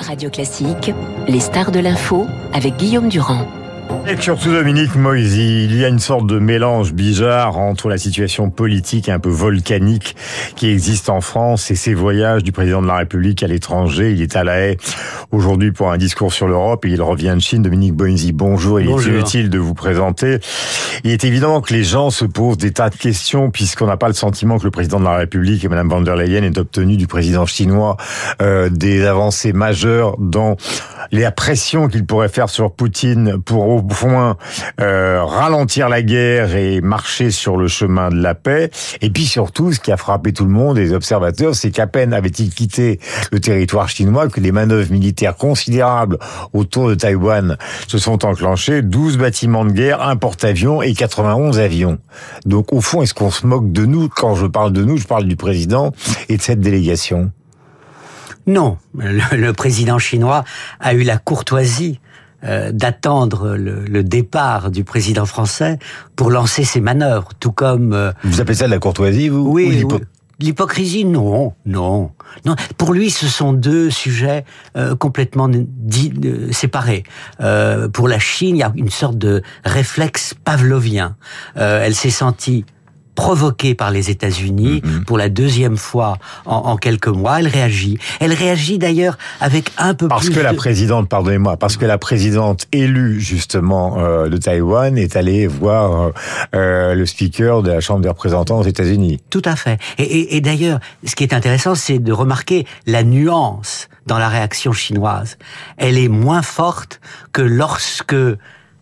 Radio Classique, les stars de l'info avec Guillaume Durand. Et surtout Dominique Moisy, il y a une sorte de mélange bizarre entre la situation politique un peu volcanique qui existe en France et ses voyages du président de la République à l'étranger. Il est à La Haye aujourd'hui pour un discours sur l'Europe et il revient de Chine. Dominique Moisy, bonjour. Il est inutile de vous présenter. Il est évident que les gens se posent des tas de questions puisqu'on n'a pas le sentiment que le président de la République et Mme van der Leyen aient obtenu du président chinois euh, des avancées majeures dans la pression qu'il pourrait faire sur Poutine pour au moins euh, ralentir la guerre et marcher sur le chemin de la paix. Et puis surtout, ce qui a frappé tout le monde, les observateurs, c'est qu'à peine avait-il quitté le territoire chinois que des manœuvres militaires considérables autour de Taïwan se sont enclenchées. 12 bâtiments de guerre, un porte-avions et 91 avions. Donc au fond, est-ce qu'on se moque de nous? Quand je parle de nous, je parle du président et de cette délégation. Non, le, président chinois a eu la courtoisie euh, d'attendre le, départ du président français pour lancer ses manœuvres, tout comme... Euh, vous appelez ça de la courtoisie, vous Oui, L'hypocrisie, non, non, non. Pour lui, ce sont deux sujets euh, complètement séparés. pour la Chine, il y a une sorte de réflexe pavlovien. elle s'est sentie provoquée par les États-Unis mm-hmm. pour la deuxième fois en, quelques mois. Elle réagit. Elle réagit d'ailleurs avec un peu parce plus. Parce que la présidente, pardonnez-moi, parce que la présidente élue justement euh, de Taïwan est allée voir euh, euh, le speaker de la Chambre des représentants aux États-Unis. Tout à fait. Et, et d'ailleurs, ce qui est intéressant, c'est de remarquer la nuance dans la réaction chinoise. Elle est moins forte que lorsque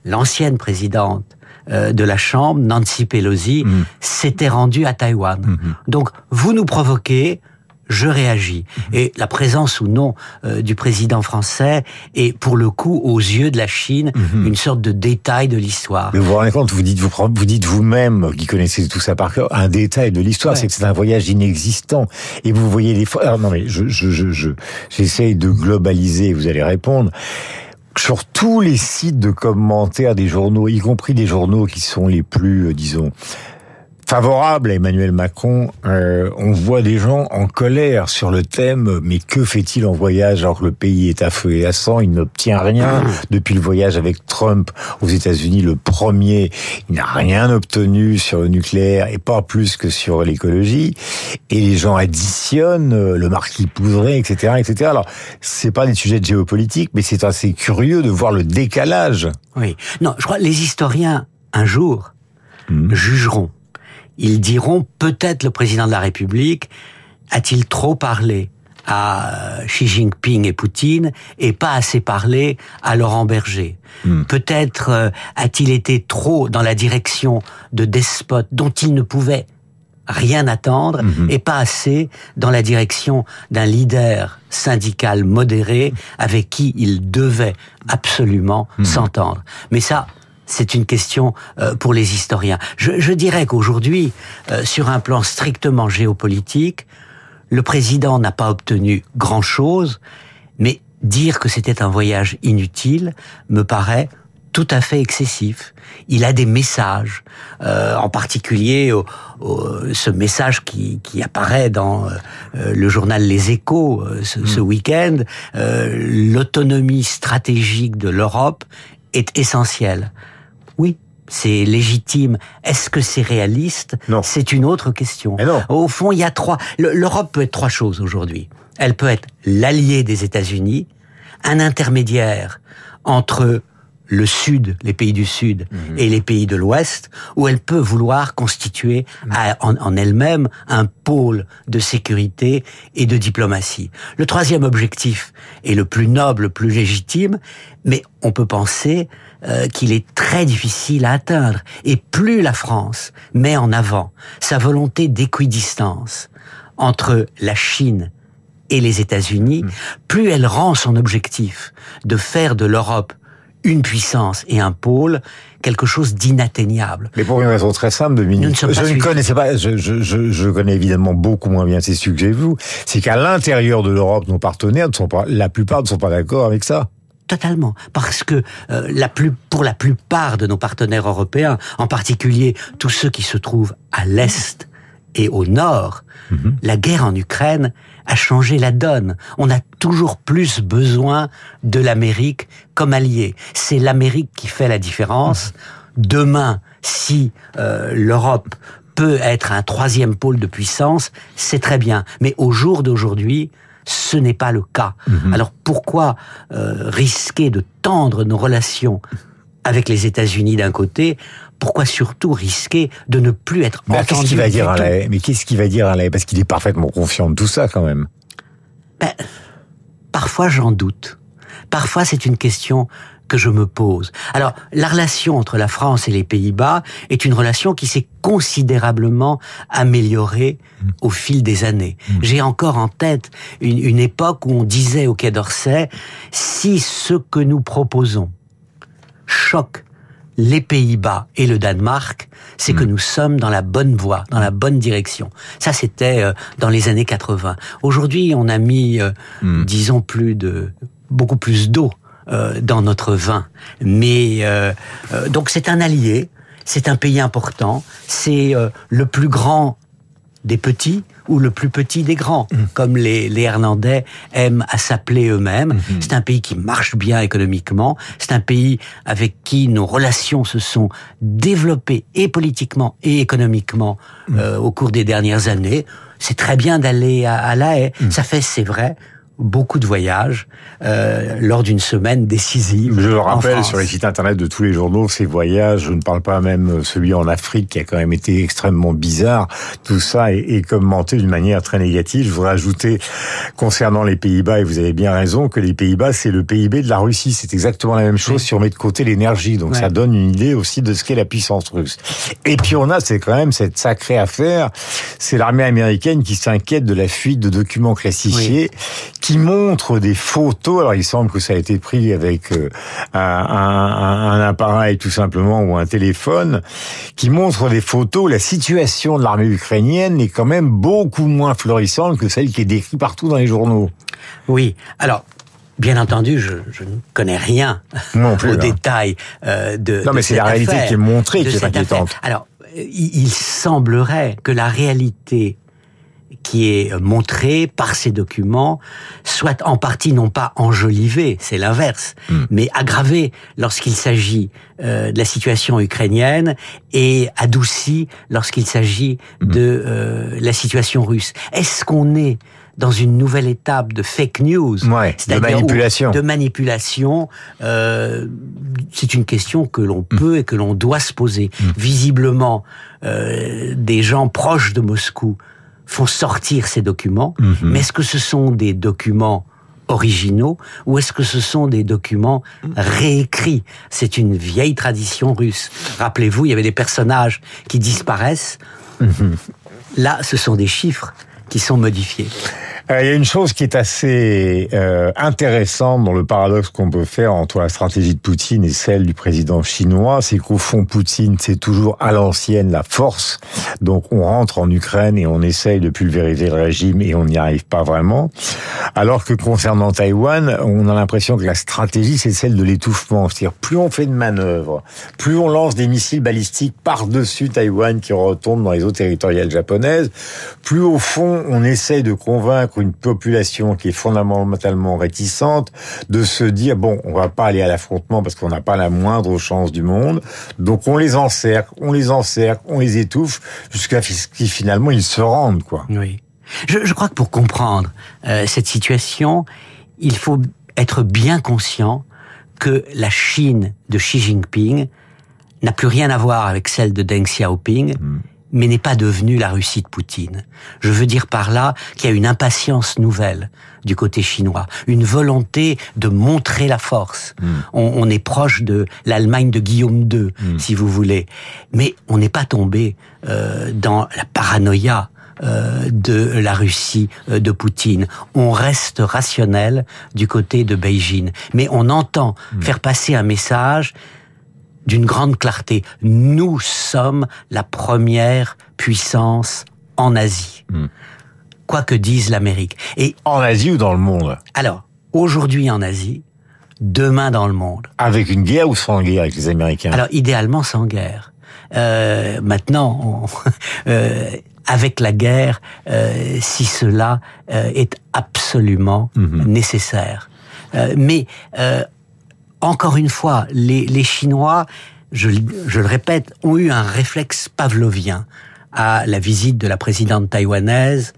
l'ancienne présidente euh, de la Chambre, Nancy Pelosi, mm. s'était rendue à Taïwan. Mm-hmm. Donc, vous nous provoquez, je réagis. Mm-hmm. Et la présence ou non euh, du président français est, pour le coup, aux yeux de la Chine, mm-hmm. une sorte de détail de l'histoire. Mais vous vous rendez compte, vous dites vous, vous dites vous-même, qui connaissez tout ça par cœur, un détail de l'histoire, c'est que c'est un voyage inexistant. Et vous voyez les... Alors non mais je, je, je, j'essaye de globaliser, vous allez répondre sur tous les sites de commentaires des journaux, y compris des journaux qui sont les plus, euh, disons, favorable à Emmanuel Macron, euh, on voit des gens en colère sur le thème mais que fait-il en voyage? Alors que le pays est à feu et à sang, il n'obtient rien depuis le voyage avec Trump aux États-Unis le premier, il n'a rien obtenu sur le nucléaire et pas plus que sur l'écologie et les gens additionnent euh, le marquis Poudret, etc., etc. Alors c'est pas des sujets de géopolitique mais c'est assez curieux de voir le décalage. Oui, non, je crois les historiens un jour hmm. jugeront ils diront peut-être le président de la République a-t-il trop parlé à euh, Xi Jinping et Poutine et pas assez parlé à Laurent Berger. Hmm. Peut-être euh, a-t-il été trop dans la direction de despotes dont il ne pouvait rien attendre hmm. et pas assez dans la direction d'un leader syndical modéré avec qui il devait absolument hmm. s'entendre. Mais ça, c'est une question euh, pour les historiens. Je, dirais qu'aujourd'hui, euh, sur un plan strictement géopolitique, le président n'a pas obtenu grand-chose, mais dire que c'était un voyage inutile me paraît tout à fait excessif. Il a des messages, euh, en particulier ce message qui, apparaît dans le journal Les Échos ce, ce mm. week-end. L'autonomie stratégique de l'Europe est essentielle. C'est légitime. Est-ce que c'est réaliste? Non. C'est une autre question. Au fond, il y a trois. L'Europe peut être trois choses aujourd'hui. Elle peut être l'allié des États-Unis, un intermédiaire entre le Sud, les pays du Sud mhm. et les pays de l'Ouest, où elle peut vouloir constituer mhm. en, elle-même un pôle de sécurité et de diplomatie. Le troisième objectif est le plus noble, le plus légitime, mais on peut penser euh, qu'il est très difficile à atteindre. Et plus la France met en avant sa volonté d'équidistance entre la Chine et les États-Unis, mhm. plus elle rend son objectif de faire de l'Europe une puissance et un pôle, quelque chose d'inatteignable. Mais pour une raison très simple, Dominique. je ne connaissais pas, je, je, je, connais évidemment beaucoup moins bien ces sujets que vous. C'est qu'à l'intérieur de l'Europe, nos partenaires ne sont pas, la plupart ne sont pas d'accord avec ça. Totalement, parce que euh, la plus, pour la plupart de nos partenaires européens, en particulier tous ceux qui se trouvent à l'est et au nord, Mhm. la guerre en Ukraine a changé la donne. On a toujours plus besoin de l'Amérique comme allié. C'est l'Amérique qui fait la différence. Demain, si euh, l'Europe peut être un troisième pôle de puissance, c'est très bien. Mais au jour d'aujourd'hui, ce n'est pas le cas. Alors pourquoi euh, risquer de tendre nos relations avec les États-Unis d'un côté? Pourquoi surtout risquer de ne plus être Mais entendu qu'est-ce qu'il va dire Alain? Mais qu'est-ce qu'il va dire Alain? Parce qu'il est parfaitement confiant de tout ça quand même. Ben, parfois j'en doute. Parfois c'est une question que je me pose. Alors, la relation entre la France et les Pays-Bas est une relation qui s'est considérablement améliorée au fil des années. J'ai encore en tête une, une époque où on disait au Quai d'Orsay, si ce que nous proposons choque les Pays-Bas et le Danemark, c'est que nous sommes dans la bonne voie, dans la bonne direction. Ça, c'était euh, dans les années 80. Aujourd'hui, on a mis, euh, disons, plus de beaucoup plus d'eau euh, dans notre vin. Mais euh, euh, donc, c'est un allié, c'est un pays important, c'est euh, le plus grand des petits ou le plus petit des grands, comme les, les Irlandais aiment à s'appeler eux-mêmes. C'est un pays qui marche bien économiquement. C'est un pays avec qui nos relations se sont développées et politiquement et économiquement euh, au cours des dernières années. C'est très bien d'aller à, à La Haye. Ça fait, c'est vrai, beaucoup de voyages euh, lors d'une semaine décisive. Je le rappelle sur les sites internet de tous les journaux, ces voyages, je ne parle pas même celui en Afrique qui a quand même été extrêmement bizarre. Tout ça est, est commenté d'une manière très négative. Je voudrais ajouter concernant les Pays-Bas, et vous avez bien raison, que les Pays-Bas c'est le PIB de la Russie. C'est exactement la même chose si on met de côté l'énergie. Donc Ouais. ça donne une idée aussi de ce qu'est la puissance russe. Et puis on a, c'est quand même cette sacrée affaire, c'est l'armée américaine qui s'inquiète de la fuite de documents classifiés qui montre des photos. Alors il semble que ça a été pris avec euh, un, un- un appareil tout simplement ou un téléphone, qui montre des photos. La situation de l'armée ukrainienne est quand même beaucoup moins florissante que celle qui est décrite partout dans les journaux. Oui. Alors, bien entendu, je, je ne connais rien Non plus, aux hein. détails euh, de. Non, mais c'est la réalité affaire, qui est montrée qui est inquiétante. Alors, il, il semblerait que la réalité qui est montrée par ces documents soit en partie non pas enjolivée, c'est l'inverse, Hmm. mais aggravée lorsqu'il s'agit euh, de la situation ukrainienne et adoucie lorsqu'il s'agit Hmm. de euh, la situation russe. Est-ce qu'on est dans une nouvelle étape de fake news, Ouais, de manipulation. de manipulation. euh, c'est une question que l'on peut et que l'on doit se poser. Visiblement, euh, des gens proches de Moscou font sortir ces documents, mais est-ce que ce sont des documents originaux ou est-ce que ce sont des documents réécrits? C'est une vieille tradition russe. Rappelez-vous, il y avait des personnages qui disparaissent. Là, ce sont des chiffres qui sont modifiés. Euh, Il y a une chose qui est assez euh, intéressante dans le paradoxe qu'on peut faire entre la stratégie de Poutine et celle du président chinois, c'est qu'au fond, Poutine, c'est toujours à l'ancienne la force. Donc on rentre en Ukraine et on essaye de pulvériser le régime et on n'y arrive pas vraiment. Alors que concernant Taïwan, on a l'impression que la stratégie, c'est celle de l'étouffement. C'est-à-dire, plus on fait de manœuvres, plus on lance des missiles balistiques par-dessus Taïwan qui retombent dans les eaux territoriales japonaises, plus au fond, on essaye de convaincre une population qui est fondamentalement réticente de se dire, bon, on va pas aller à l'affrontement parce qu'on n'a pas la moindre chance du monde. Donc on les encercle, on les encercle, on les étouffe, jusqu'à ce qu'ils finalement ils se rendent, quoi. Oui. Je, je crois que pour comprendre euh, cette situation, il faut être bien conscient que la Chine de Xi Jinping n'a plus rien à voir avec celle de Deng Xiaoping, mais n'est pas devenue la Russie de Poutine. Je veux dire par là qu'il y a une impatience nouvelle du côté chinois, une volonté de montrer la force. On, on est proche de l'Allemagne de Guillaume II, si vous voulez, mais on n'est pas tombé euh, dans la paranoïa euh, de la Russie euh, de Poutine. On reste rationnel du côté de Beijing, mais on entend faire passer un message d'une grande clarté. Nous sommes la première puissance en Asie. Quoi que dise l'Amérique. Et En Asie ou dans le monde? Alors, aujourd'hui en Asie, demain dans le monde. Avec une guerre ou sans guerre avec les Américains? Alors, idéalement sans guerre. Euh, maintenant, on- euh, avec la guerre si cela est absolument mhm. nécessaire. mais encore une fois, les, les Chinois, je, je, le répète, ont eu un réflexe pavlovien à la visite de la présidente taïwanaise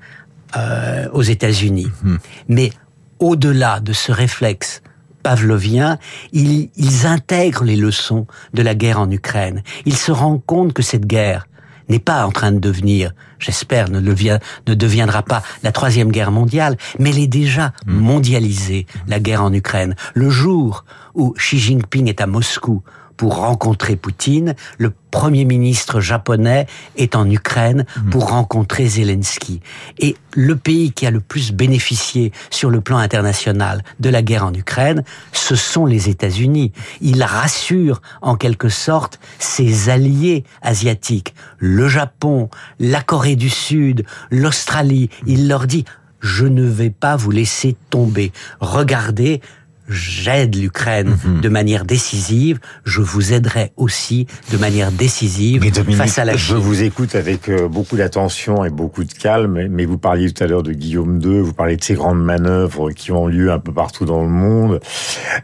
euh, aux États-Unis. Mhm. Mais au-delà de ce réflexe pavlovien, ils, ils, intègrent les leçons de la guerre en Ukraine. Ils se rendent compte que cette guerre n'est pas en train de devenir, j'espère, ne, ne deviendra pas la troisième guerre mondiale, mais elle est déjà mhm. mondialisée, la guerre en Ukraine. Le jour où Xi Jinping est à Moscou pour rencontrer Poutine. Le premier ministre japonais est en Ukraine pour rencontrer Zelensky. Et le pays qui a le plus bénéficié sur le plan international de la guerre en Ukraine, ce sont les États-Unis. Il rassure en quelque sorte ses alliés asiatiques, le Japon, la Corée du Sud, l'Australie. Il leur dit je ne vais pas vous laisser tomber. Regardez, j'aide l'Ukraine mhm. de manière décisive, je vous aiderai aussi de manière décisive face à la Chine. Je vous écoute avec euh, beaucoup d'attention et beaucoup de calme, mais vous parliez tout à l'heure de Guillaume II, vous parlez de ces grandes manœuvres qui ont lieu un peu partout dans le monde,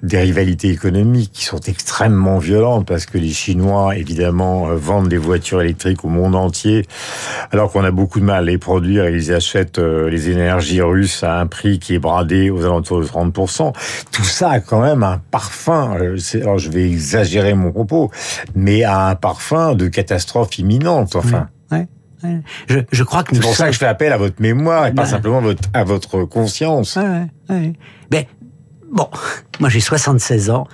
des rivalités économiques qui sont extrêmement violentes parce que les Chinois, évidemment, euh, vendent des voitures électriques au monde entier, alors qu'on a beaucoup de mal à les produire et ils achètent euh, les énergies russes à un prix qui est bradé aux alentours de 30%. Tout ça a quand même un parfum, euh, alors je vais exagérer mon propos, mais a un parfum de catastrophe imminente, enfin. Je, je, crois que c'est pour ça que je fais appel à votre mémoire et pas simplement votre, à votre conscience. Mais bon, moi j'ai 76 ans,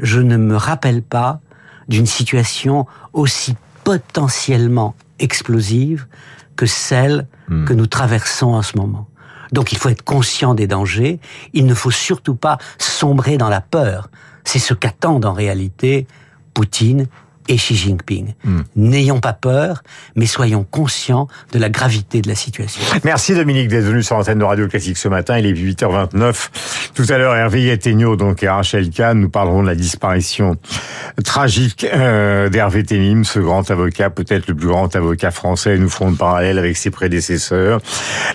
je ne me rappelle pas d'une situation aussi potentiellement explosive que celle hmm. que nous traversons en ce moment. Donc il faut être conscient des dangers, il ne faut surtout pas sombrer dans la peur. C'est ce qu'attendent en réalité Poutine et Xi Jinping. Hmm. N'ayons pas peur, mais soyons conscients de la gravité de la situation. Merci Dominique d'être venu sur l'antenne de Radio Classique ce matin. Il est 8h29. Tout à l'heure, Hervé Yettegno donc, et Rachel Kahn nous parleront de la disparition tragique euh, d'Hervé Ténim, ce grand avocat, peut-être le plus grand avocat français. Nous ferons le parallèle avec ses prédécesseurs.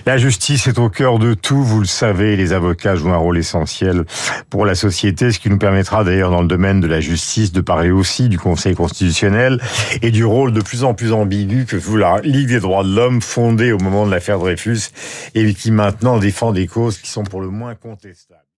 La justice est au cœur de tout, vous le savez. Les avocats jouent un rôle essentiel pour la société, ce qui nous permettra d'ailleurs dans le domaine de la justice de parler aussi du Conseil constitutionnel et du rôle de plus en plus ambigu que joue la Ligue des droits de l'homme fondée au moment de l'affaire Dreyfus et qui maintenant défend des causes qui sont pour le moins contestables.